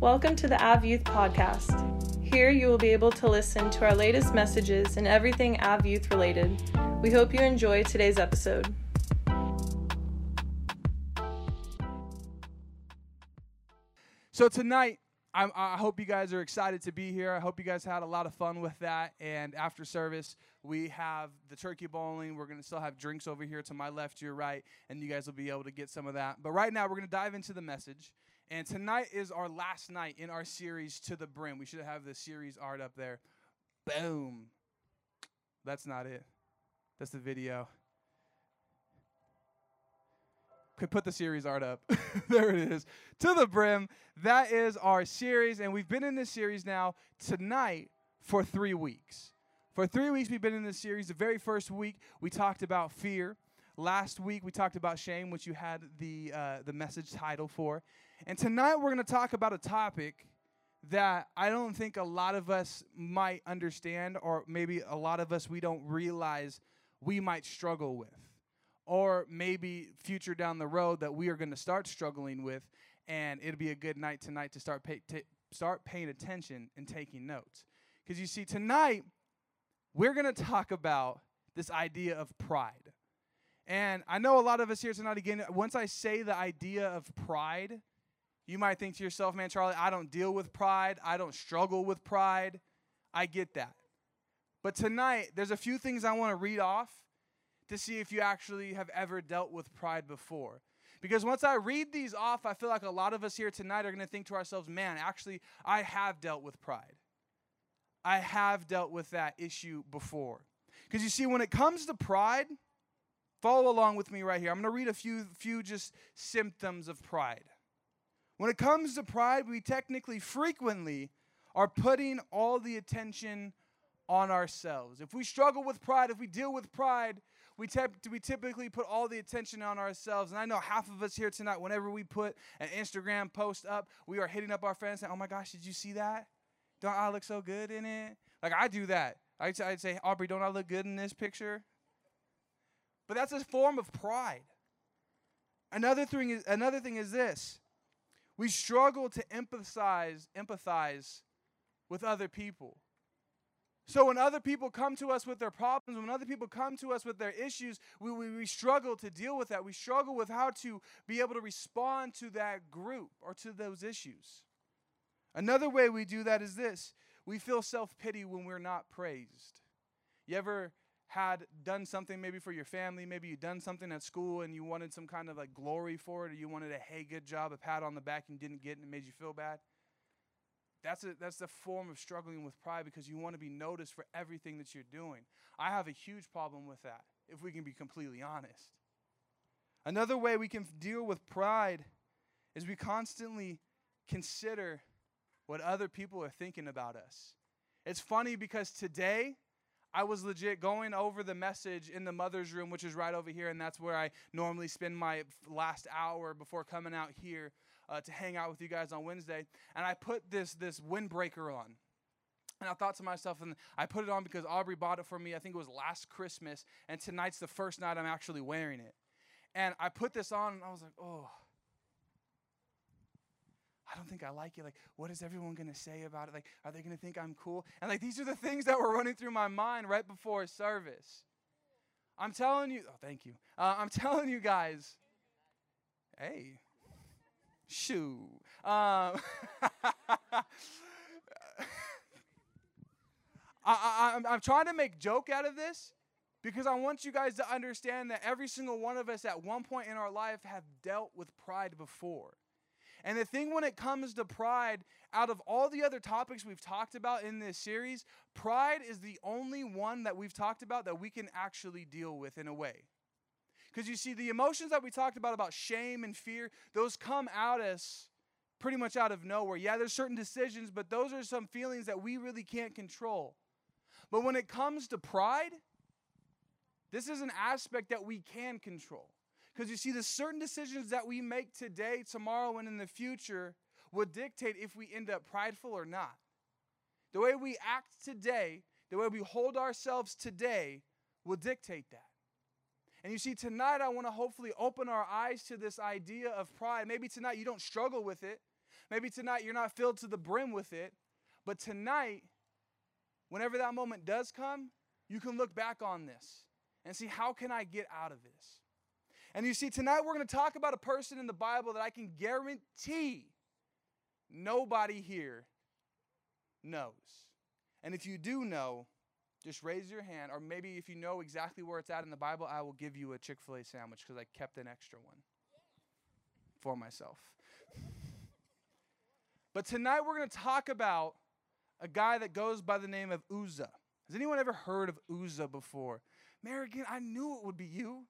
Welcome to the Av Youth Podcast. Here you will be able to listen to our latest messages and everything Av Youth related. We hope you enjoy today's episode. So tonight, I'm, I hope you guys are excited to be here. I hope you guys had a lot of fun with that. And after service, we have the turkey bowling. We're going to still have drinks over here to my left, your right, and you guys will be able to get some of that. But right now, we're going to dive into the message. And tonight is our last night in our series, To the Brim. We should have the series art up there. Boom. That's not it, that's the video. Could put the series art up. there it is. To the Brim. That is our series. And we've been in this series now tonight for three weeks. For three weeks, we've been in this series. The very first week, we talked about fear. Last week, we talked about shame, which you had the, uh, the message title for. And tonight, we're going to talk about a topic that I don't think a lot of us might understand, or maybe a lot of us we don't realize we might struggle with or maybe future down the road that we are going to start struggling with, and it'll be a good night tonight to start pay, t- start paying attention and taking notes. Because you see, tonight we're going to talk about this idea of pride. And I know a lot of us here tonight, again, once I say the idea of pride, you might think to yourself, man, Charlie, I don't deal with pride. I don't struggle with pride. I get that. But tonight, there's a few things I want to read off to see if you actually have ever dealt with pride before. Because once I read these off, I feel like a lot of us here tonight are going to think to ourselves, man, actually, I have dealt with pride. I have dealt with that issue before. Because you see, when it comes to pride, follow along with me right here. I'm going to read a few, few just symptoms of pride. When it comes to pride, we technically frequently are putting all the attention on ourselves. If we struggle with pride, if we deal with pride, we, we typically put all the attention on ourselves. And I know half of us here tonight, whenever we put an Instagram post up, we are hitting up our friends saying, Oh my gosh, did you see that? Don't I look so good in it? Like I do that. I'd, I'd say, Aubrey, don't I look good in this picture? But that's a form of pride. Another thing is, another thing is this we struggle to empathize, empathize with other people. So when other people come to us with their problems, when other people come to us with their issues, we, we, we, struggle to deal with that. We struggle with how to be able to respond to that group or to those issues. Another way we do that is this we feel self pity when we're not praised. You ever had done something maybe for your family, maybe you'd done something at school and you wanted some kind of like glory for it, or you wanted a hey, good job, a pat on the back and didn't get it and it made you feel bad? That's a, that's the form of struggling with pride because you want to be noticed for everything that you're doing. I have a huge problem with that, if we can be completely honest. Another way we can deal with pride is we constantly consider what other people are thinking about us. It's funny because today I was legit going over the message in the mother's room, which is right over here, and that's where I normally spend my last hour before coming out here uh, to hang out with you guys on Wednesday, and I put this this windbreaker on. And I thought to myself, and I put it on because Aubrey bought it for me. I think it was last Christmas, and tonight's the first night I'm actually wearing it. And I put this on, and I was like, oh, I don't think I like it. Like, what is everyone going to say about it? Like, are they going to think I'm cool? And like, these are the things that were running through my mind right before service. I'm telling you, oh, thank you. Uh, I'm telling you guys, hey, Shoo. Um, I, I, I'm trying to make joke out of this because I want you guys to understand that every single one of us at one point in our life have dealt with pride before. And the thing when it comes to pride, out of all the other topics we've talked about in this series, pride is the only one that we've talked about that we can actually deal with in a way. Because you see, the emotions that we talked about, about shame and fear, those come out us pretty much out of nowhere. Yeah, there's certain decisions, but those are some feelings that we really can't control. But when it comes to pride, this is an aspect that we can control. Because you see, the certain decisions that we make today, tomorrow, and in the future will dictate if we end up prideful or not. The way we act today, the way we hold ourselves today, will dictate that. And you see, tonight I want to hopefully open our eyes to this idea of pride. Maybe tonight you don't struggle with it. Maybe tonight you're not filled to the brim with it, but tonight, whenever that moment does come, you can look back on this and see how can I get out of this? And you see, tonight we're going to talk about a person in the Bible that I can guarantee nobody here knows. And if you do know, just raise your hand, or maybe if you know exactly where it's at in the Bible, I will give you a Chick fil A sandwich because I kept an extra one for myself. but tonight we're going to talk about a guy that goes by the name of Uzzah. Has anyone ever heard of Uzzah before? Marigan, I knew it would be you.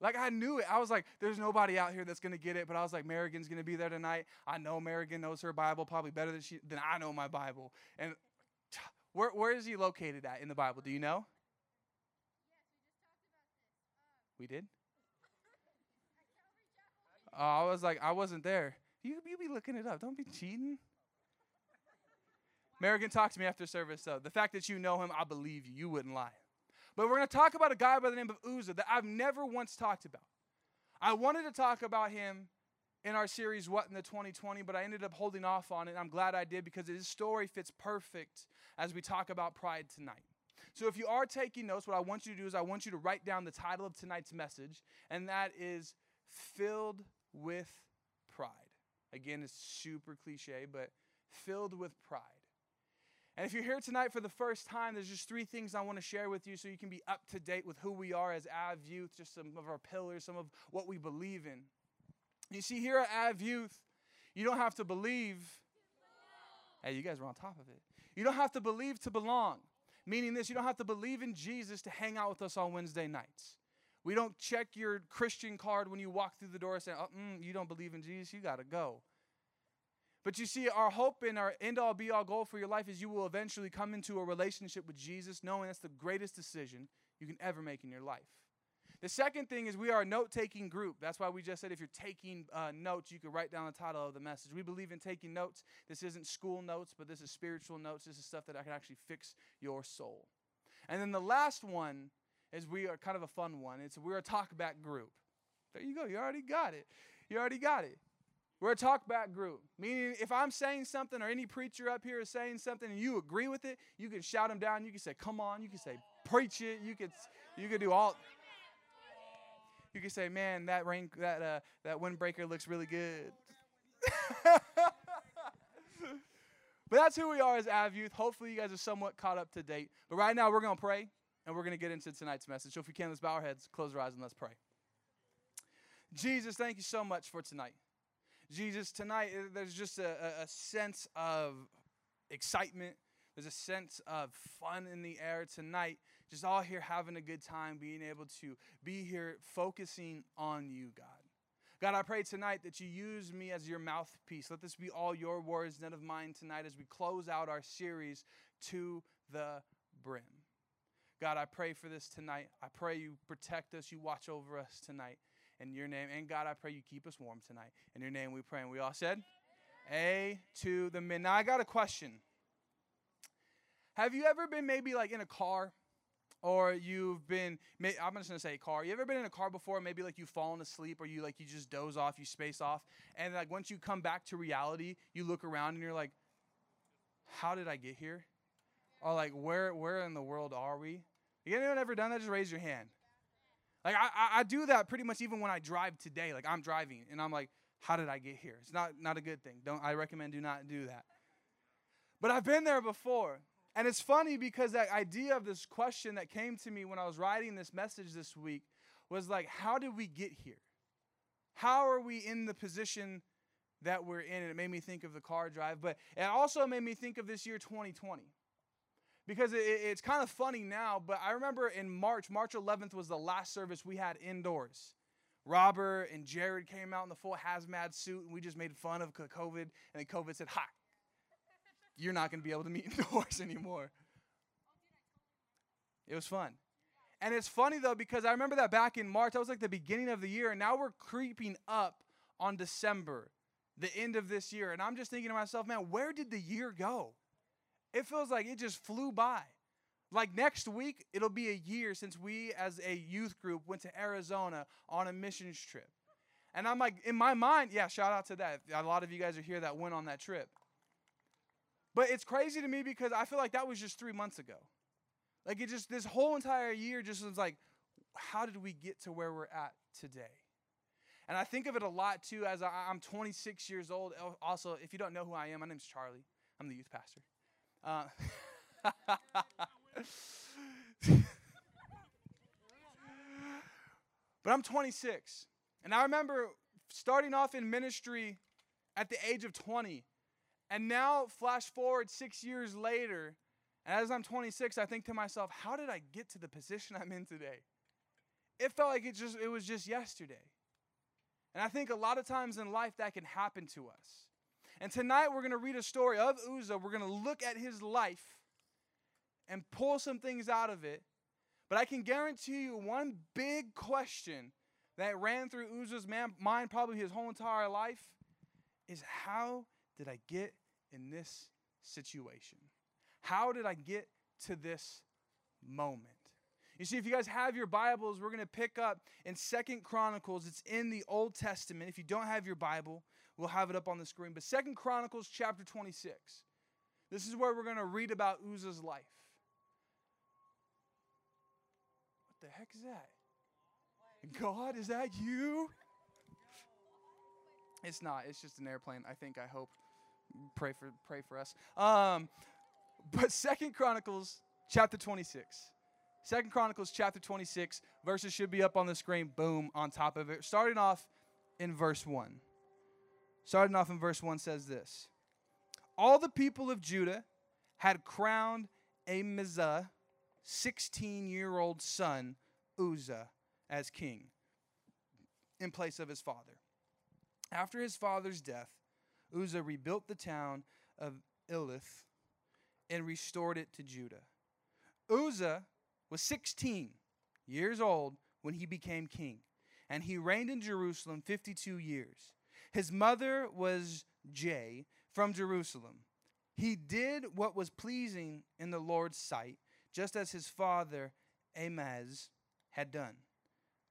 Like I knew it. I was like, there's nobody out here that's gonna get it. But I was like, Marigan's gonna be there tonight. I know Marigan knows her Bible probably better than she than I know my Bible. And where where is he located at in the Bible? Do you know? we did. Oh, I was like, I wasn't there. You you be looking it up. Don't be cheating. Marigan talked to me after service, though. The fact that you know him, I believe you. You wouldn't lie. But we're going to talk about a guy by the name of Uzzah that I've never once talked about. I wanted to talk about him in our series, What in the 2020, but I ended up holding off on it. I'm glad I did because his story fits perfect as we talk about pride tonight. So if you are taking notes, what I want you to do is I want you to write down the title of tonight's message, and that is Filled with Pride. Again, it's super cliche, but filled with pride. And if you're here tonight for the first time, there's just three things I want to share with you so you can be up to date with who we are as Av Youth, just some of our pillars, some of what we believe in. You see, here at Av Youth, you don't have to believe. Hey, you guys are on top of it. You don't have to believe to belong. Meaning this, you don't have to believe in Jesus to hang out with us on Wednesday nights. We don't check your Christian card when you walk through the door and say, oh, mm, you don't believe in Jesus, you got to go. But you see, our hope and our end all be all goal for your life is you will eventually come into a relationship with Jesus, knowing that's the greatest decision you can ever make in your life. The second thing is we are a note taking group. That's why we just said if you're taking uh, notes, you can write down the title of the message. We believe in taking notes. This isn't school notes, but this is spiritual notes. This is stuff that I can actually fix your soul. And then the last one is we are kind of a fun one. It's we're a talkback group. There you go. You already got it. You already got it. We're a talkback group, meaning if I'm saying something or any preacher up here is saying something and you agree with it, you can shout them down. You can say, "Come on!" You can say, "Preach it!" You could, you could do all. You can say, "Man, that rain, that uh, that windbreaker looks really good." but that's who we are as Av Youth. Hopefully, you guys are somewhat caught up to date. But right now, we're gonna pray and we're gonna get into tonight's message. So if we can, let's bow our heads, close our eyes, and let's pray. Jesus, thank you so much for tonight. Jesus, tonight uh, there's just a, a sense of excitement. There's a sense of fun in the air tonight. Just all here having a good time, being able to be here focusing on you, God. God, I pray tonight that you use me as your mouthpiece. Let this be all your words, none of mine tonight as we close out our series to the brim. God, I pray for this tonight. I pray you protect us, you watch over us tonight in your name. And God, I pray you keep us warm tonight. In your name we pray. And we all said, A to the men. Now, I got a question. Have you ever been maybe like in a car? Or you've been, I'm just gonna say car. You ever been in a car before? Maybe like you've fallen asleep, or you like you just doze off, you space off, and like once you come back to reality, you look around and you're like, "How did I get here?" Or like, "Where, where in the world are we?" You anyone ever done that? Just raise your hand. Like I, I do that pretty much even when I drive today. Like I'm driving and I'm like, how did I get here? It's not not a good thing. Don't I recommend do not do that. But I've been there before. And it's funny because that idea of this question that came to me when I was writing this message this week was like, how did we get here? How are we in the position that we're in? And it made me think of the car drive, but it also made me think of this year 2020 because it, it's kind of funny now, but I remember in March, March 11th was the last service we had indoors. Robert and Jared came out in the full hazmat suit, and we just made fun of COVID. And then COVID said, "Ha, you're not going to be able to meet indoors anymore." It was fun. And it's funny though because I remember that back in March, that was like the beginning of the year, and now we're creeping up on December, the end of this year. And I'm just thinking to myself, man, where did the year go? It feels like it just flew by. Like next week, it'll be a year since we as a youth group went to Arizona on a missions trip. And I'm like, in my mind, yeah, shout out to that. A lot of you guys are here that went on that trip. But it's crazy to me because I feel like that was just three months ago. Like it just, this whole entire year just was like, how did we get to where we're at today? And I think of it a lot too as I, am 26 years old. Also, if you don't know who I am, my name's Charlie. I'm the youth pastor. Uh, but I'm 26. And I remember starting off in ministry at the age of 20. And now, flash forward six years later, and as I'm 26, I think to myself, how did I get to the position I'm in today? It felt like it just it was just yesterday. And I think a lot of times in life that can happen to us. And tonight we're going to read a story of Uzzah. We're going to look at his life and pull some things out of it. But I can guarantee you one big question that ran through Uzzah's man, mind probably his whole entire life is how did I get in this situation? How did I get to this moment? You see, if you guys have your Bibles, we're going to pick up in Second Chronicles. It's in the Old Testament. If you don't have your Bible, we'll have it up on the screen. But Second Chronicles chapter 26. This is where we're going to read about Uzzah's life. What the heck is that? God, is that you? It's not. It's just an airplane. I think. I hope. Pray for pray for us. Um, but Second Chronicles chapter 26. Second Chronicles chapter 26, verses should be up on the screen, boom, on top of it. Starting off in verse 1. Starting off in verse 1 says this All the people of Judah had crowned Amaziah, 16 year old son, Uzzah, as king in place of his father. After his father's death, Uzzah rebuilt the town of Elath and restored it to Judah. Uzzah was 16 years old when he became king, and he reigned in Jerusalem 52 years. His mother was Jay from Jerusalem. He did what was pleasing in the Lord's sight, just as his father Amaz had done.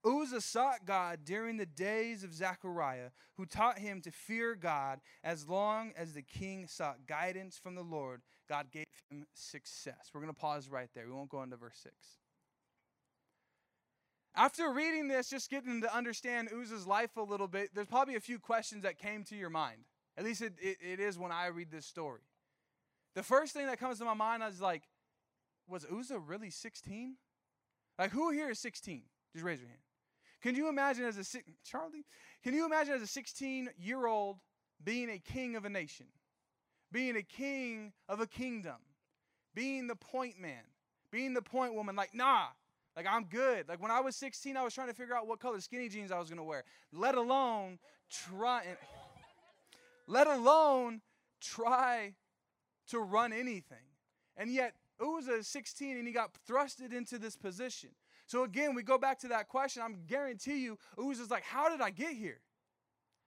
Uzzah sought God during the days of Zechariah, who taught him to fear God. As long as the king sought guidance from the Lord, God gave him success. We're going to pause right there. We won't go into verse 6. After reading this, just getting to understand Uzzah's life a little bit, there's probably a few questions that came to your mind. At least it, it, it is when I read this story. The first thing that comes to my mind is like, was Uzzah really 16? Like, who here is 16? Just raise your hand. Can you imagine as a Charlie? Can you imagine as a 16 year old being a king of a nation, being a king of a kingdom, being the point man, being the point woman? Like, nah, like I'm good. Like when I was 16, I was trying to figure out what color skinny jeans I was gonna wear. Let alone try, let alone try to run anything. And yet Uzzah is 16 and he got thrusted into this position. So again, we go back to that question. I'm guarantee you, Uzzah's like, how did I get here?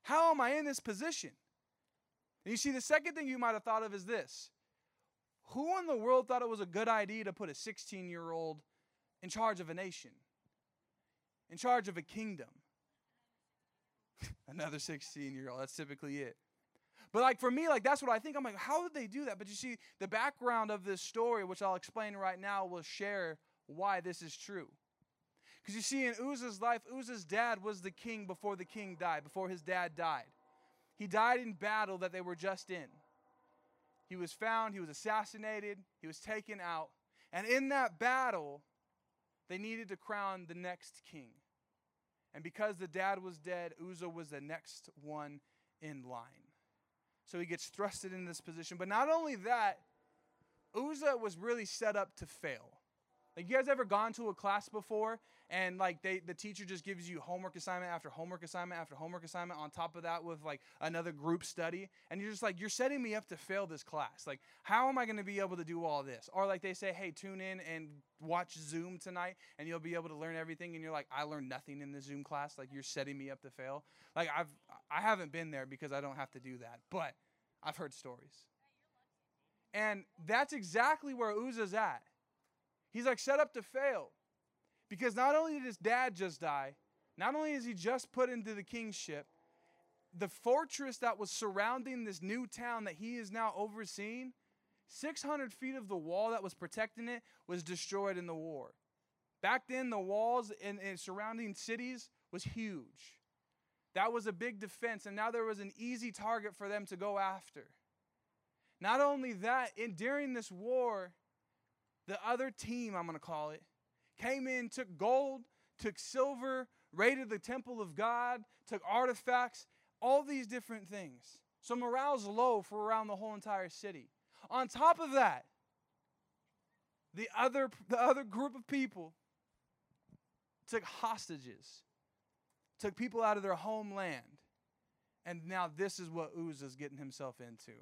How am I in this position? And you see, the second thing you might have thought of is this. Who in the world thought it was a good idea to put a 16 year old in charge of a nation, in charge of a kingdom? Another 16 year old. That's typically it. But like for me, like that's what I think. I'm like, how did they do that? But you see, the background of this story, which I'll explain right now, will share why this is true. Because you see, in Uzzah's life, Uzzah's dad was the king before the king died, before his dad died. He died in battle that they were just in. He was found, he was assassinated, he was taken out. And in that battle, they needed to crown the next king. And because the dad was dead, Uzzah was the next one in line. So he gets thrusted in this position. But not only that, Uzzah was really set up to fail. Like you guys ever gone to a class before and like they the teacher just gives you homework assignment after homework assignment after homework assignment on top of that with like another group study and you're just like you're setting me up to fail this class. Like how am I going to be able to do all this? Or like they say, "Hey, tune in and watch Zoom tonight and you'll be able to learn everything." And you're like, "I learned nothing in the Zoom class." Like you're setting me up to fail. Like I've I haven't been there because I don't have to do that. But I've heard stories. And that's exactly where Uzzah's at He's like set up to fail. Because not only did his dad just die, Not only is he just put into the kingship, the fortress that was surrounding this new town that he is now overseeing, 600 feet of the wall that was protecting it was destroyed in the war. Back then, the walls in, in surrounding cities was huge. That was a big defense, and now there was an easy target for them to go after. Not only that, in, during this war, the other team, I'm going to call it, came in, took gold, took silver, raided the temple of God, took artifacts, all these different things. So morale's low for around the whole entire city. On top of that, the other, the other group of people took hostages, took people out of their homeland. And now this is what Uzzah's getting himself into.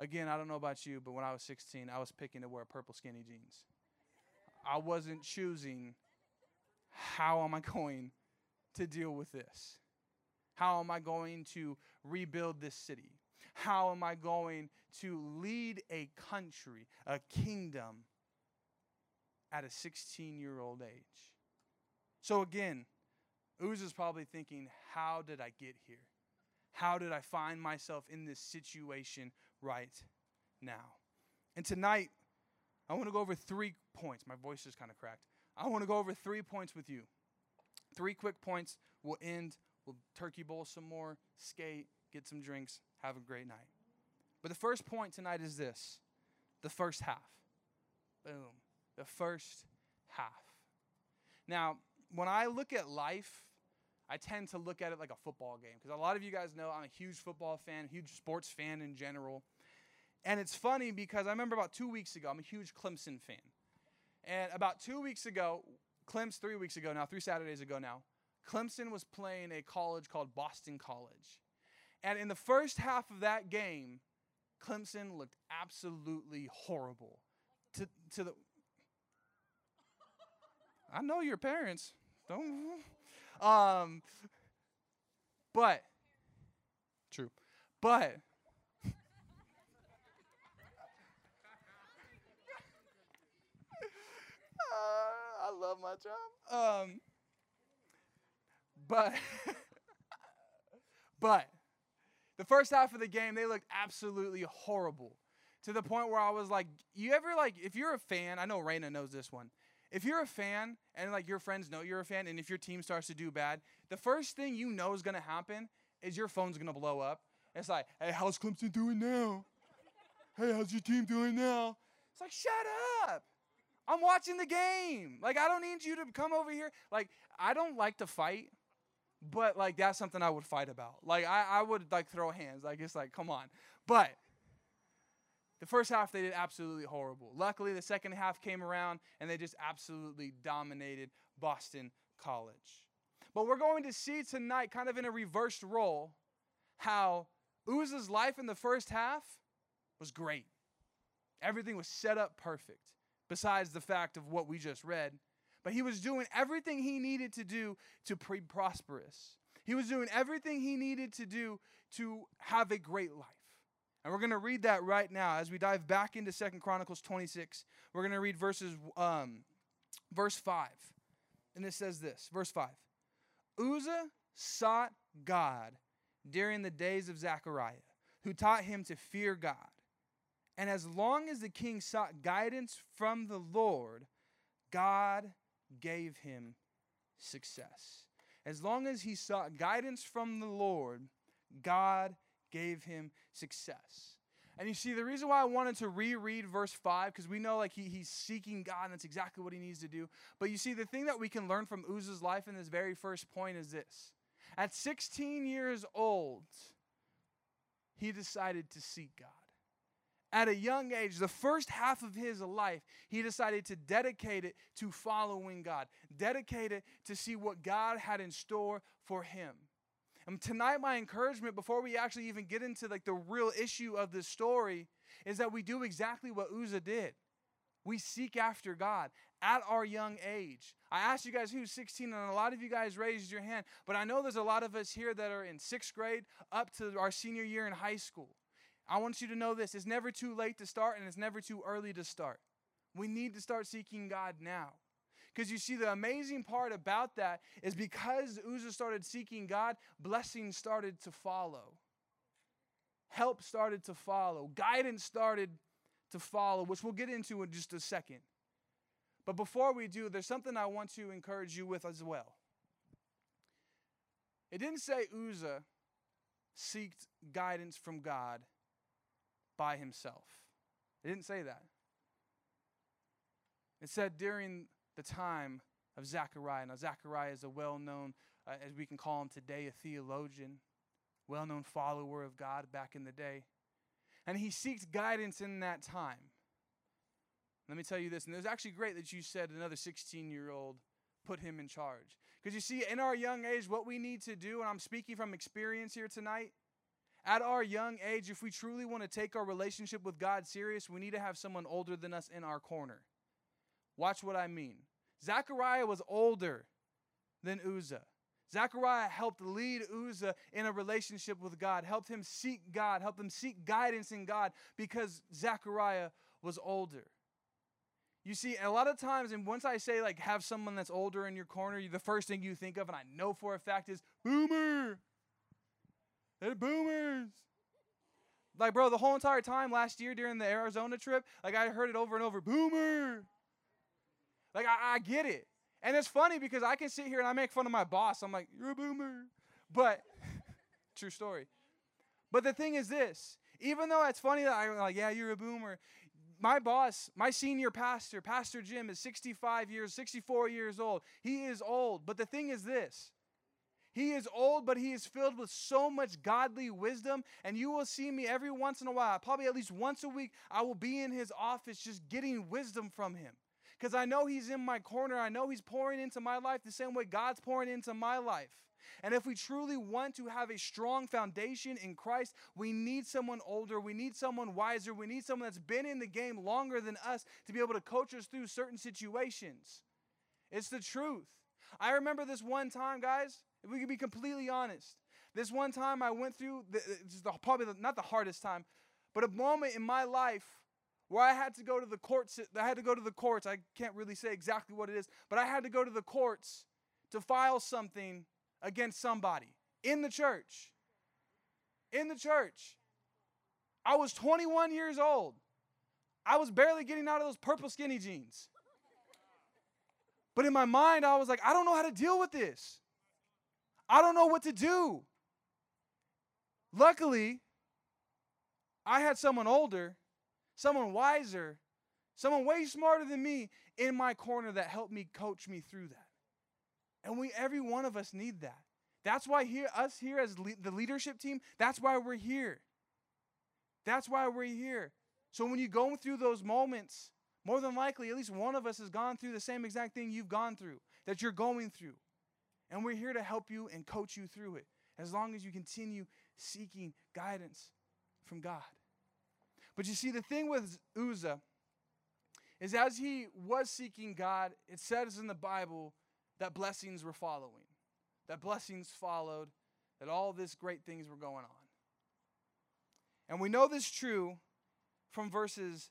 Again, I don't know about you, but when I was 16, I was picking to wear purple skinny jeans. I wasn't choosing how am I going to deal with this? How am I going to rebuild this city? How am I going to lead a country, a kingdom, at a 16 year old age? So again, Uz is probably thinking, how did I get here? How did I find myself in this situation right now? And tonight, I want to go over three points. My voice is kind of cracked. I want to go over three points with you. Three quick points. We'll end. We'll turkey bowl some more, skate, get some drinks, have a great night. But the first point tonight is this the first half. Boom. The first half. Now, when I look at life, I tend to look at it like a football game because a lot of you guys know I'm a huge football fan, huge sports fan in general. And it's funny because I remember about two weeks ago, I'm a huge Clemson fan. And about two weeks ago, Clemson, three weeks ago now, three Saturdays ago now, Clemson was playing a college called Boston College. And in the first half of that game, Clemson looked absolutely horrible. To, to the I know your parents. Don't um but true. But Uh, I love my job. Um, but, but, the first half of the game, they looked absolutely horrible to the point where I was like, you ever like, if you're a fan, I know Raina knows this one. If you're a fan and like your friends know you're a fan, and if your team starts to do bad, the first thing you know is gonna happen is your phone's gonna blow up. It's like, hey, how's Clemson doing now? Hey, how's your team doing now? It's like, shut up. I'm watching the game. Like, I don't need you to come over here. Like, I don't like to fight, but like that's something I would fight about. Like, I, I would like throw hands. Like, it's like, come on. But the first half they did absolutely horrible. Luckily, the second half came around and they just absolutely dominated Boston College. But we're going to see tonight, kind of in a reversed role, how Uzzah's life in the first half was great. Everything was set up perfect besides the fact of what we just read. But he was doing everything he needed to do to be prosperous. He was doing everything he needed to do to have a great life. And we're going to read that right now as we dive back into Second Chronicles 26. We're going to read verses um, verse 5. And it says this, verse 5. Uzzah sought God during the days of Zechariah, who taught him to fear God. And as long as the king sought guidance from the Lord, God gave him success. As long as he sought guidance from the Lord, God gave him success. And you see, the reason why I wanted to reread verse 5, because we know like he, he's seeking God, and that's exactly what he needs to do. But you see, the thing that we can learn from Uzzah's life in this very first point is this. At 16 years old, he decided to seek God at a young age, the first half of his life, he decided to dedicate it to following God, dedicate it to see what God had in store for him. And tonight, my encouragement, before we actually even get into like the real issue of this story, is that we do exactly what Uzzah did. We seek after God at our young age. I asked you guys who's 16, and a lot of you guys raised your hand, but I know there's a lot of us here that are in sixth grade up to our senior year in high school. I want you to know this it's never too late to start and it's never too early to start. We need to start seeking God now. Because you see, the amazing part about that is because Uzzah started seeking God, blessings started to follow. Help started to follow. Guidance started to follow, which we'll get into in just a second. But before we do, there's something I want to encourage you with as well. It didn't say Uzzah seeked guidance from God by himself. It didn't say that. It said during the time of Zechariah. Now, Zechariah is a well known, uh, as we can call him today, a theologian, well known follower of God back in the day. And he seeks guidance in that time. Let me tell you this, and it was actually great that you said another 16 year old put him in charge. Because you see, in our young age, what we need to do, and I'm speaking from experience here tonight, at our young age, if we truly want to take our relationship with God serious, we need to have someone older than us in our corner. Watch what I mean. Zechariah was older than Uzzah. Zechariah helped lead Uzzah in a relationship with God, helped him seek God, helped him seek guidance in God because Zechariah was older. You see, a lot of times, and once I say like have someone that's older in your corner, the first thing you think of, and I know for a fact, is boomer. They're boomers. Like, bro, the whole entire time last year during the Arizona trip, like I heard it over and over, boomer. Like I, I get it. And it's funny because I can sit here and I make fun of my boss. I'm like, you're a boomer. But true story. But the thing is this, even though it's funny that I'm like, yeah, you're a boomer, my boss, my senior pastor, Pastor Jim, is 65 years, 64 years old. He is old. But the thing is this he is old, but he is filled with so much godly wisdom. And you will see me every once in a while, probably at least once a week, I will be in his office just getting wisdom from him. Because I know he's in my corner. I know he's pouring into my life the same way God's pouring into my life. And if we truly want to have a strong foundation in Christ, we need someone older, we need someone wiser, we need someone that's been in the game longer than us to be able to coach us through certain situations. It's the truth. I remember this one time, guys, if we could be completely honest. This one time I went through, the, probably not the hardest time, but a moment in my life where I had to go to the courts. I had to go to the courts. I can't really say exactly what it is, but I had to go to the courts to file something against somebody in the church. In the church. I was 21 years old. I was barely getting out of those purple skinny jeans. But in my mind, I was like, I don't know how to deal with this. I don't know what to do. Luckily, I had someone older, someone wiser, someone way smarter than me in my corner that helped me coach me through that. And we, every one of us, need that. That's why here, us here as le- the leadership team, that's why we're here. That's why we're here. So when you're going through those moments, more than likely, at least one of us has gone through the same exact thing you've gone through, that you're going through. And we're here to help you and coach you through it as long as you continue seeking guidance from God. But you see, the thing with Uzzah is as he was seeking God, it says in the Bible that blessings were following, that blessings followed, that all these great things were going on. And we know this true from verses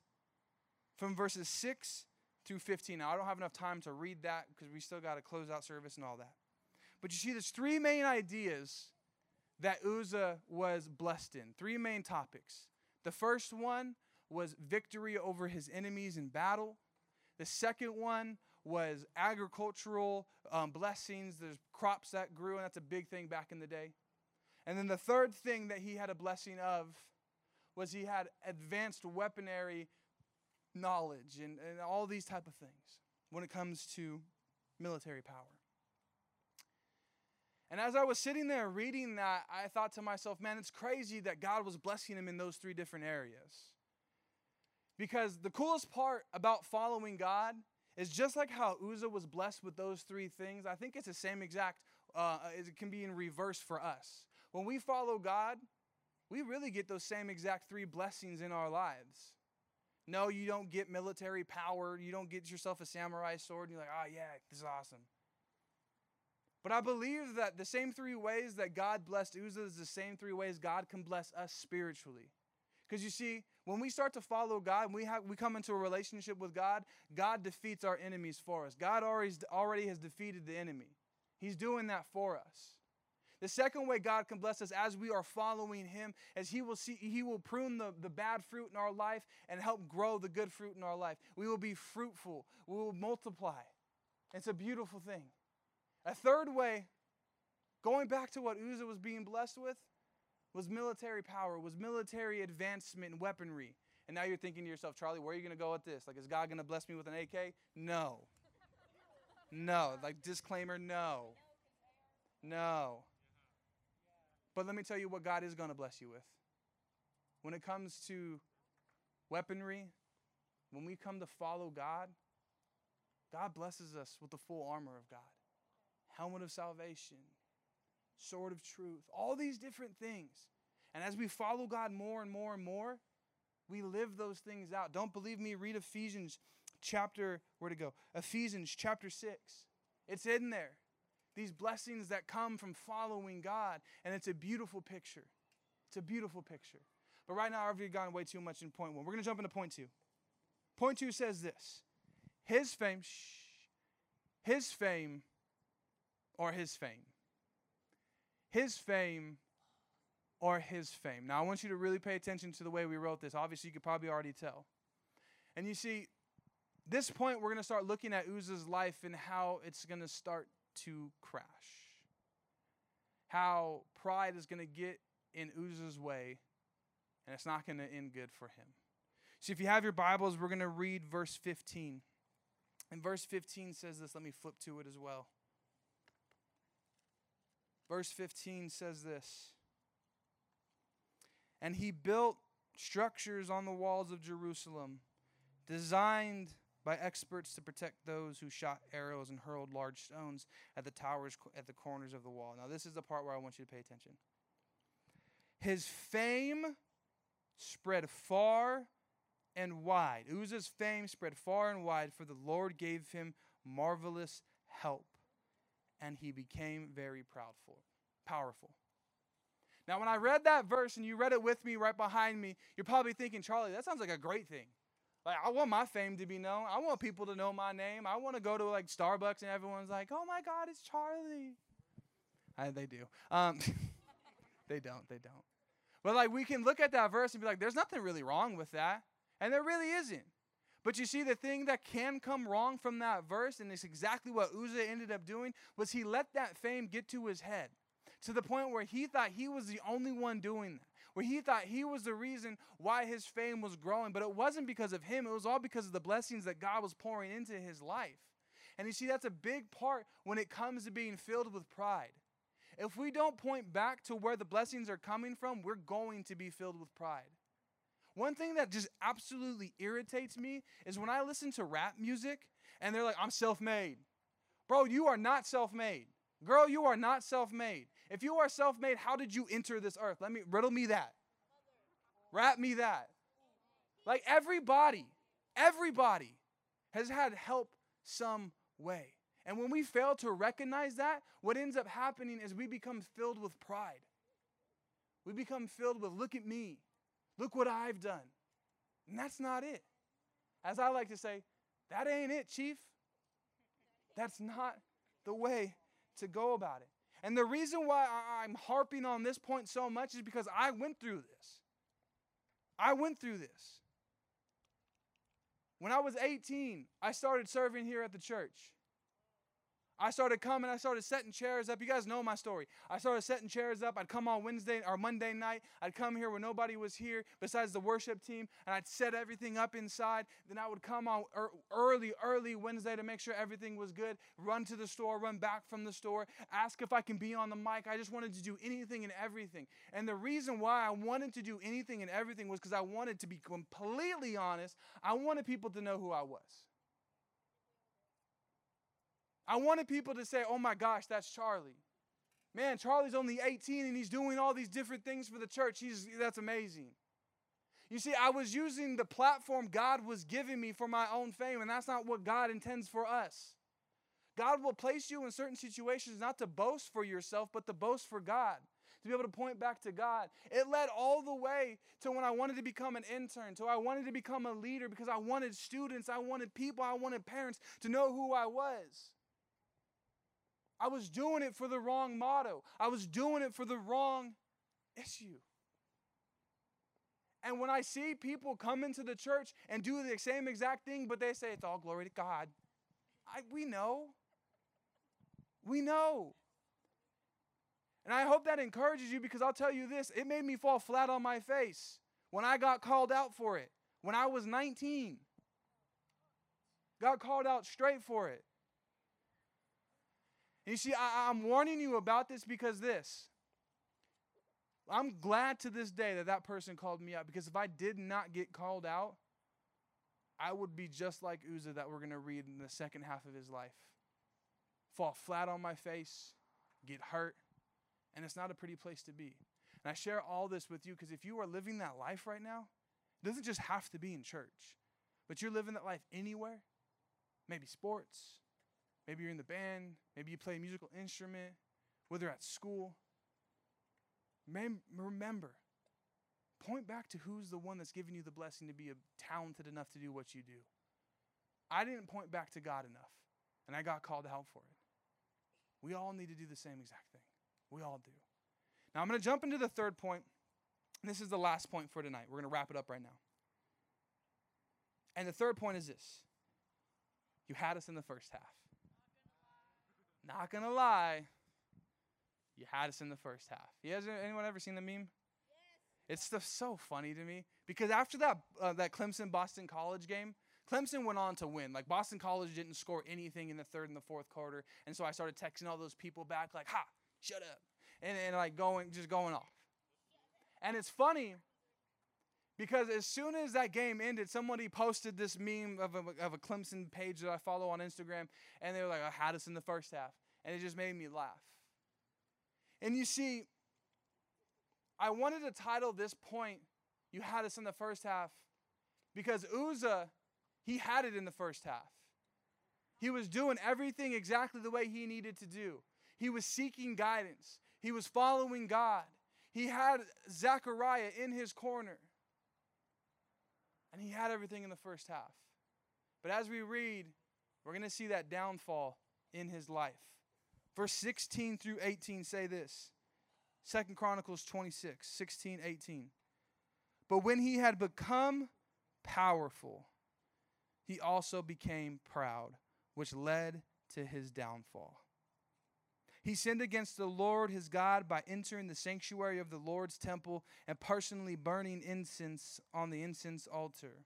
from verses 6 through 15. Now, I don't have enough time to read that because we still got to close out service and all that. But you see, there's three main ideas that Uzzah was blessed in. Three main topics. The first one was victory over his enemies in battle. The second one was agricultural um, blessings. There's crops that grew, and that's a big thing back in the day. And then the third thing that he had a blessing of was he had advanced weaponry knowledge and, and all these type of things when it comes to military power. And as I was sitting there reading that, I thought to myself, man, it's crazy that God was blessing him in those three different areas. Because the coolest part about following God is just like how Uzzah was blessed with those three things, I think it's the same exact, uh, it can be in reverse for us. When we follow God, we really get those same exact three blessings in our lives. No, you don't get military power. You don't get yourself a samurai sword and you're like, oh, yeah, this is awesome. But I believe that the same three ways that God blessed Uzzah is the same three ways God can bless us spiritually. Because you see, when we start to follow God, we have we come into a relationship with God, God defeats our enemies for us. God already, already has defeated the enemy. He's doing that for us. The second way God can bless us as we are following Him, as He will see, He will prune the, the bad fruit in our life and help grow the good fruit in our life. We will be fruitful. We will multiply. It's a beautiful thing. A third way, going back to what Uzzah was being blessed with, was military power, was military advancement and weaponry. And now you're thinking to yourself, Charlie, where are you going to go with this? Like, is God going to bless me with an AK? No. No. Like, disclaimer, no. No. But let me tell you what God is going to bless you with. When it comes to weaponry, when we come to follow God, God blesses us with the full armor of God helmet of salvation, sword of truth, all these different things. And as we follow God more and more and more, we live those things out. Don't believe me? Read Ephesians chapter, where to go? Ephesians chapter 6. It's in there. These blessings that come from following God. And it's a beautiful picture. It's a beautiful picture. But right now, I've already gone way too much in point one. We're going to jump into point two. Point two says this His fame, shh, his fame, or his fame his fame or his fame. Now, I want you to really pay attention to the way we wrote this. Obviously, you could probably already tell. And you see, this point, we're going to start looking at Uzzah's life and how it's going to start to crash. How pride is going to get in Uzzah's way, and it's not going to end good for him. See, if you have your Bibles, we're going to read verse 15. And verse 15 says this. Let me flip to it as well. Verse 15 says this And he built structures on the walls of Jerusalem, designed by experts to protect those who shot arrows and hurled large stones at the towers at the corners of the wall. Now, this is the part where I want you to pay attention. His fame spread far and wide. Uzzah's fame spread far and wide, for the Lord gave him marvelous help and he became very proudful, powerful. Now, when I read that verse and you read it with me right behind me, you're probably thinking, Charlie, that sounds like a great thing. Like, I want my fame to be known. I want people to know my name. I want to go to like Starbucks and everyone's like, oh my God, it's Charlie. I, they do. Um, they don't. They don't. But like, we can look at that verse and be like, there's nothing really wrong with that. And there really isn't. But you see, the thing that can come wrong from that verse, and it's exactly what Uzzah ended up doing, was he let that fame get to his head to the point where he thought he was the only one doing that, where he thought he was the reason why his fame was growing. But it wasn't because of him, it was all because of the blessings that God was pouring into his life. And you see, that's a big part when it comes to being filled with pride. If we don't point back to where the blessings are coming from, we're going to be filled with pride. One thing that just absolutely irritates me is when I listen to rap music and they're like, I'm self made. Bro, you are not self made. Girl, you are not self made. If you are self made, how did you enter this earth? Let me riddle me that. Rap me that. Like everybody, everybody has had help some way. And when we fail to recognize that, what ends up happening is we become filled with pride. We become filled with, look at me. Look what I've done. And that's not it. As I like to say, that ain't it, Chief. That's not the way to go about it. And the reason why I'm harping on this point so much is because I went through this. I went through this. When I was 18, I started serving here at the church. I started coming, I started setting chairs up. You guys know my story. I started setting chairs up. I'd come on Wednesday or Monday night. I'd come here when nobody was here besides the worship team, and I'd set everything up inside. Then I would come on early, early Wednesday to make sure everything was good, run to the store, run back from the store, ask if I can be on the mic. I just wanted to do anything and everything. And the reason why I wanted to do anything and everything was because I wanted to be completely honest. I wanted people to know who I was. I wanted people to say, oh my gosh, that's Charlie. Man, Charlie's only 18 and he's doing all these different things for the church. He's, that's amazing. You see, I was using the platform God was giving me for my own fame, and that's not what God intends for us. God will place you in certain situations not to boast for yourself, but to boast for God. to be able to point back to God. It led all the way to when I wanted to become an intern, to I wanted to become a leader because I wanted students, I wanted people, I wanted parents to know who I was. I was doing it for the wrong motto. I was doing it for the wrong issue. And when I see people come into the church and do the same exact thing, but they say it's all glory to God, I, we know. We know. And I hope that encourages you because I'll tell you this it made me fall flat on my face when I got called out for it when I was 19. Got called out straight for it. You see, I, I'm warning you about this because this. I'm glad to this day that that person called me out because if I did not get called out, I would be just like Uzzah that we're going to read in the second half of his life. Fall flat on my face, get hurt, and it's not a pretty place to be. And I share all this with you because if you are living that life right now, it doesn't just have to be in church, but you're living that life anywhere, maybe sports, maybe you're in the band, maybe you play a musical instrument, whether at school. Remember, point back to who's the one that's given you the blessing to be talented enough to do what you do. I didn't point back to God enough, and I got called out for it. We all need to do the same exact thing. We all do. Now, I'm going to jump into the third point. This is the last point for tonight. We're going to wrap it up right now. And the third point is this you had us in the first half. Not to lie. You had us in the first half. You guys, anyone ever seen the meme? Yes. It's so funny to me because after that uh, that Clemson Boston College game, Clemson went on to win. Like Boston College didn't score anything in the third and the fourth quarter, and so I started texting all those people back like, "Ha, shut up," and, and like going just going off. And it's funny because as soon as that game ended, somebody posted this meme of a, of a Clemson page that I follow on Instagram, and they were like, "I had us in the first half," and it just made me laugh. And you see, I wanted to title this point, You Had Us in the First Half, because Uzzah, he had it in the first half. He was doing everything exactly the way he needed to do. He was seeking guidance, he was following God. He had Zechariah in his corner. And he had everything in the first half. But as we read, we're going to see that downfall in his life. Verse 16 through 18 say this. Second Chronicles 26, 16, 18. But when he had become powerful, he also became proud, which led to his downfall. He sinned against the Lord his God by entering the sanctuary of the Lord's temple and personally burning incense on the incense altar.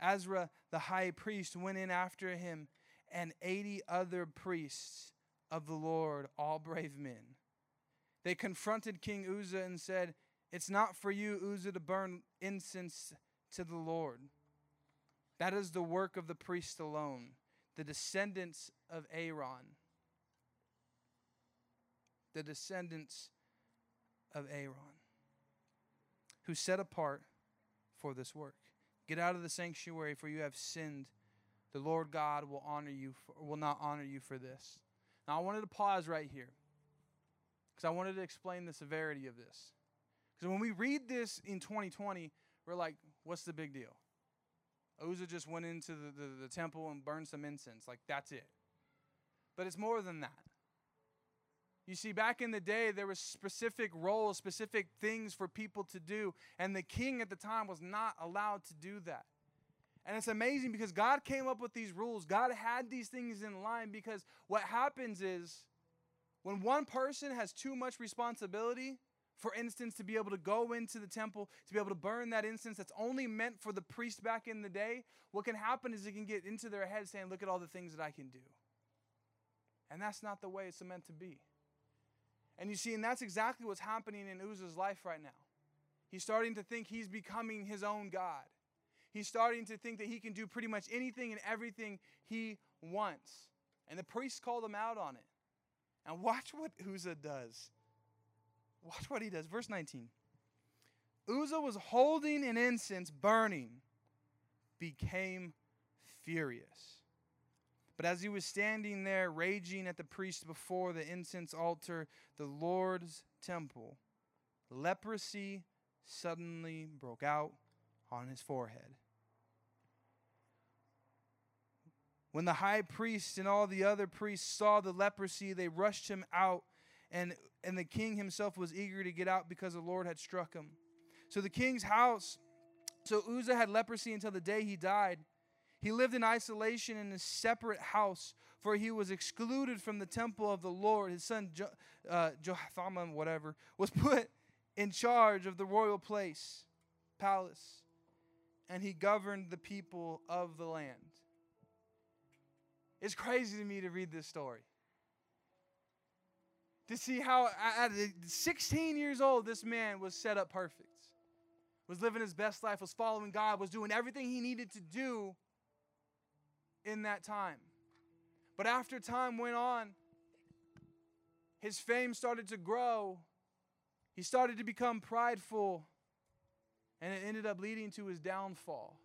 Azra the high priest went in after him, and 80 other priests of the Lord, all brave men. They confronted King Uzzah and said, It's not for you, Uzzah, to burn incense to the Lord. That is the work of the priest alone, the descendants of Aaron. The descendants of Aaron, who set apart for this work. Get out of the sanctuary, for you have sinned. The Lord God will honor you, for, will not honor you for this. Now, I wanted to pause right here because I wanted to explain the severity of this. Because when we read this in 2020, we're like, what's the big deal? Uzzah just went into the, the, the temple and burned some incense. Like, that's it. But it's more than that. You see, back in the day, there were specific roles, specific things for people to do, and the king at the time was not allowed to do that. And it's amazing because God came up with these rules. God had these things in line because what happens is when one person has too much responsibility, for instance, to be able to go into the temple, to be able to burn that incense that's only meant for the priest back in the day, what can happen is it can get into their head saying, Look at all the things that I can do. And that's not the way it's meant to be. And you see, and that's exactly what's happening in Uzzah's life right now. He's starting to think he's becoming his own God. He's starting to think that he can do pretty much anything and everything he wants. And the priests called him out on it. And watch what Uzzah does. Watch what he does. Verse 19. Uzzah was holding an incense burning, became furious. But as he was standing there raging at the priest before the incense altar, the Lord's temple, leprosy suddenly broke out on his forehead. When the high priest and all the other priests saw the leprosy, they rushed him out, and, and the king himself was eager to get out because the Lord had struck him. So the king's house, so Uzzah had leprosy until the day he died. He lived in isolation in a separate house, for he was excluded from the temple of the Lord. His son jo- uh, Jotham, whatever, was put in charge of the royal place, palace, and he governed the people of the land. It's crazy to me to read this story. To see how, at 16 years old, this man was set up perfect, was living his best life, was following God, was doing everything he needed to do in that time. But after time went on, his fame started to grow. He started to become prideful, and it ended up leading to his downfall.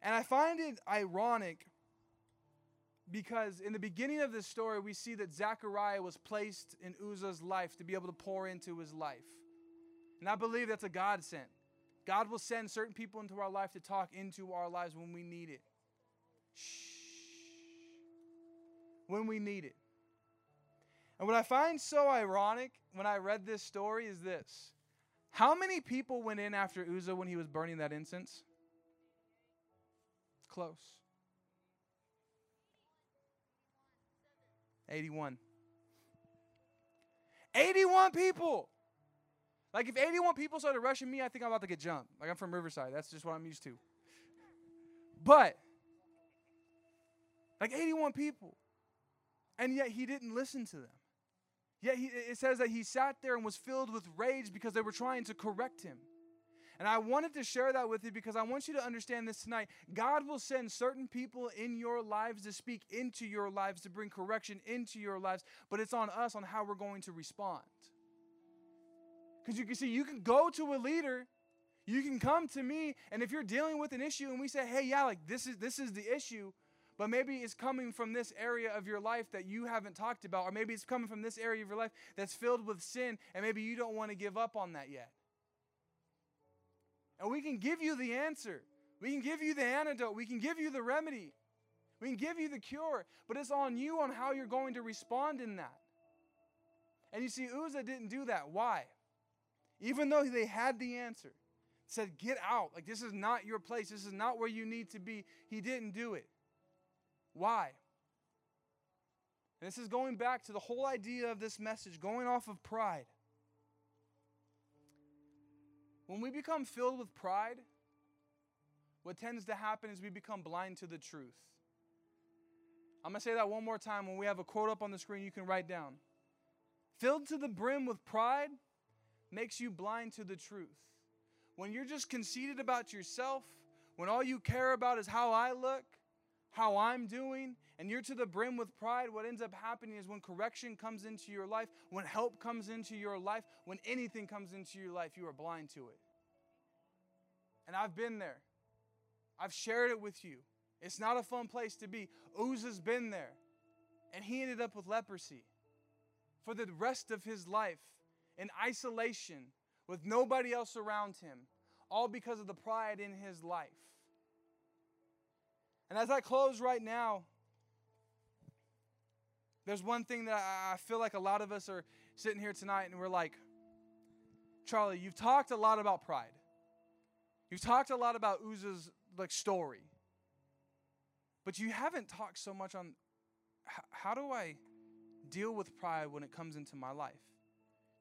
And I find it ironic because in the beginning of this story, we see that Zechariah was placed in Uzzah's life to be able to pour into his life. And I believe that's a God sent. God will send certain people into our life to talk into our lives when we need it. Shh. When we need it. And what I find so ironic when I read this story is this How many people went in after Uzzah when he was burning that incense? Close. 81. 81 people. Like if 81 people started rushing me, I think I'm about to get jumped. Like I'm from Riverside. That's just what I'm used to. But like 81 people. And yet he didn't listen to them. Yet he, it says that he sat there and was filled with rage because they were trying to correct him. And I wanted to share that with you because I want you to understand this tonight. God will send certain people in your lives to speak into your lives, to bring correction into your lives, but it's on us on how we're going to respond. Because you can see, you can go to a leader, you can come to me, and if you're dealing with an issue and we say, hey, yeah, like this is this is the issue, but maybe it's coming from this area of your life that you haven't talked about, or maybe it's coming from this area of your life that's filled with sin, and maybe you don't want to give up on that yet. And we can give you the answer. We can give you the antidote. We can give you the remedy. We can give you the cure. But it's on you on how you're going to respond in that. And you see, Uzzah didn't do that. Why? Even though they had the answer, said, Get out. Like, this is not your place. This is not where you need to be. He didn't do it. Why? And this is going back to the whole idea of this message, going off of pride. When we become filled with pride, what tends to happen is we become blind to the truth. I'm going to say that one more time. When we have a quote up on the screen, you can write down. Filled to the brim with pride makes you blind to the truth. When you're just conceited about yourself, when all you care about is how I look, how I'm doing, and you're to the brim with pride, what ends up happening is when correction comes into your life, when help comes into your life, when anything comes into your life, you are blind to it. And I've been there. I've shared it with you. It's not a fun place to be. Uzzah's been there. And he ended up with leprosy for the rest of his life in isolation with nobody else around him, all because of the pride in his life. And as I close right now, there's one thing that I feel like a lot of us are sitting here tonight and we're like, Charlie, you've talked a lot about pride. You've talked a lot about Uzzah's like story. But you haven't talked so much on how do I deal with pride when it comes into my life?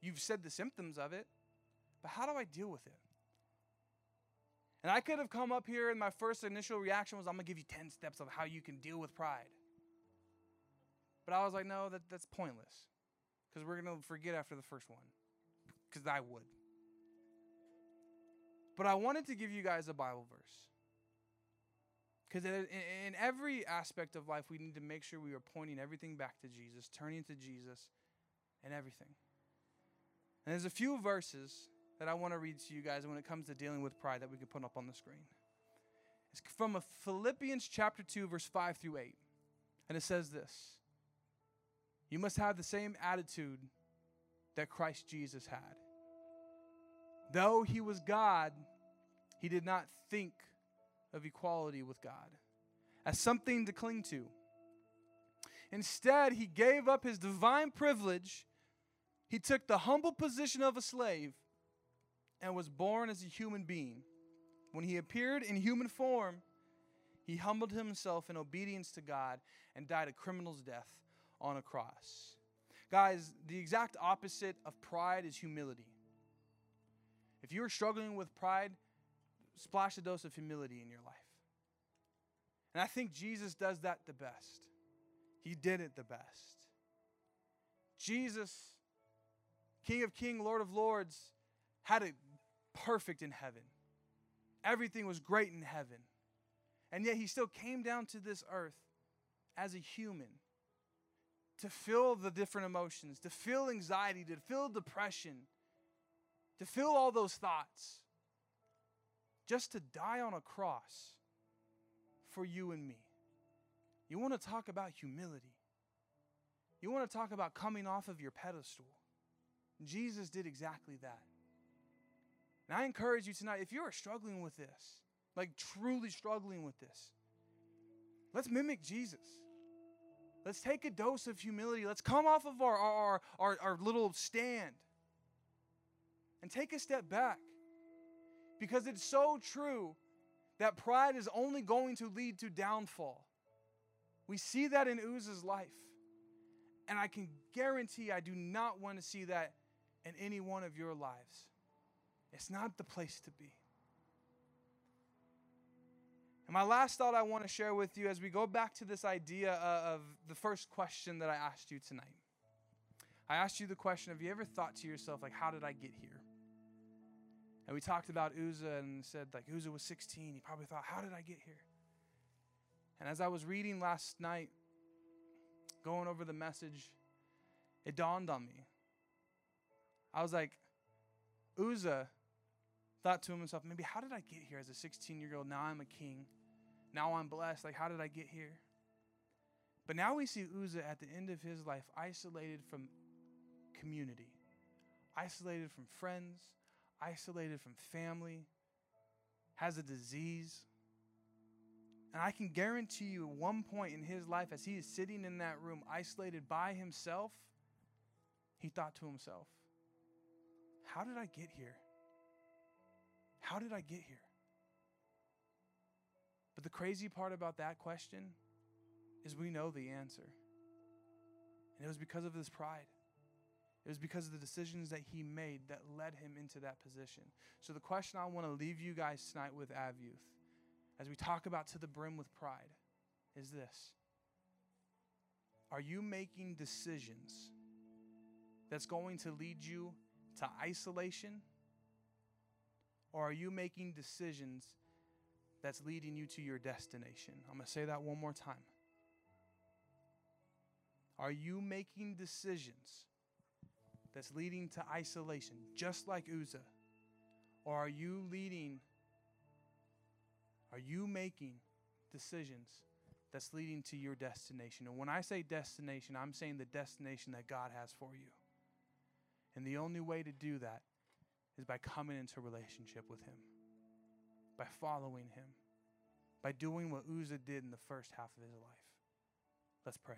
You've said the symptoms of it, but how do I deal with it? And I could have come up here and my first initial reaction was, I'm going to give you 10 steps of how you can deal with pride. But I was like, no, that, that's pointless. Because we're going to forget after the first one. Because I would. But I wanted to give you guys a Bible verse. Because in, in every aspect of life, we need to make sure we are pointing everything back to Jesus, turning to Jesus, and everything. And there's a few verses that I want to read to you guys when it comes to dealing with pride that we can put up on the screen. It's from Philippians chapter 2, verse 5 through 8. And it says this You must have the same attitude that Christ Jesus had. Though he was God, he did not think of equality with God as something to cling to. Instead, he gave up his divine privilege. He took the humble position of a slave and was born as a human being. When he appeared in human form, he humbled himself in obedience to God and died a criminal's death on a cross. Guys, the exact opposite of pride is humility. If you are struggling with pride, splash a dose of humility in your life. And I think Jesus does that the best. He did it the best. Jesus, King of King, Lord of Lords, had it perfect in heaven. Everything was great in heaven. And yet he still came down to this earth as a human to feel the different emotions, to feel anxiety, to feel depression, to feel all those thoughts, just to die on a cross for you and me. You want to talk about humility. You want to talk about coming off of your pedestal. Jesus did exactly that. And I encourage you tonight, if you are struggling with this, like truly struggling with this, let's mimic Jesus. Let's take a dose of humility. Let's come off of our, our, our, our little stand and take a step back. Because it's so true that pride is only going to lead to downfall. We see that in Uzzah's life. And I can guarantee I do not want to see that in any one of your lives. It's not the place to be. And my last thought I want to share with you as we go back to this idea uh, of the first question that I asked you tonight. I asked you the question Have you ever thought to yourself, like, how did I get here? And we talked about Uzzah and said, like, Uzzah was 16. He probably thought, how did I get here? And as I was reading last night, going over the message, it dawned on me. I was like, Uzzah thought to himself, maybe how did I get here as a 16 year old? Now I'm a king. Now I'm blessed. Like, how did I get here? But now we see Uzzah at the end of his life isolated from community, isolated from friends, isolated from family, has a disease. And I can guarantee you, at one point in his life, as he is sitting in that room, isolated by himself, he thought to himself, How did I get here? How did I get here? But the crazy part about that question is we know the answer. And it was because of his pride. It was because of the decisions that he made that led him into that position. So, the question I want to leave you guys tonight with Av Youth, as we talk about to the brim with pride, is this Are you making decisions that's going to lead you to isolation? Or are you making decisions that's leading you to your destination? I'm going to say that one more time. Are you making decisions that's leading to isolation, just like Uzzah? Or are you leading, are you making decisions that's leading to your destination? And when I say destination, I'm saying the destination that God has for you. And the only way to do that is by coming into relationship with Him, by following Him, by doing what Uzzah did in the first half of his life. Let's pray.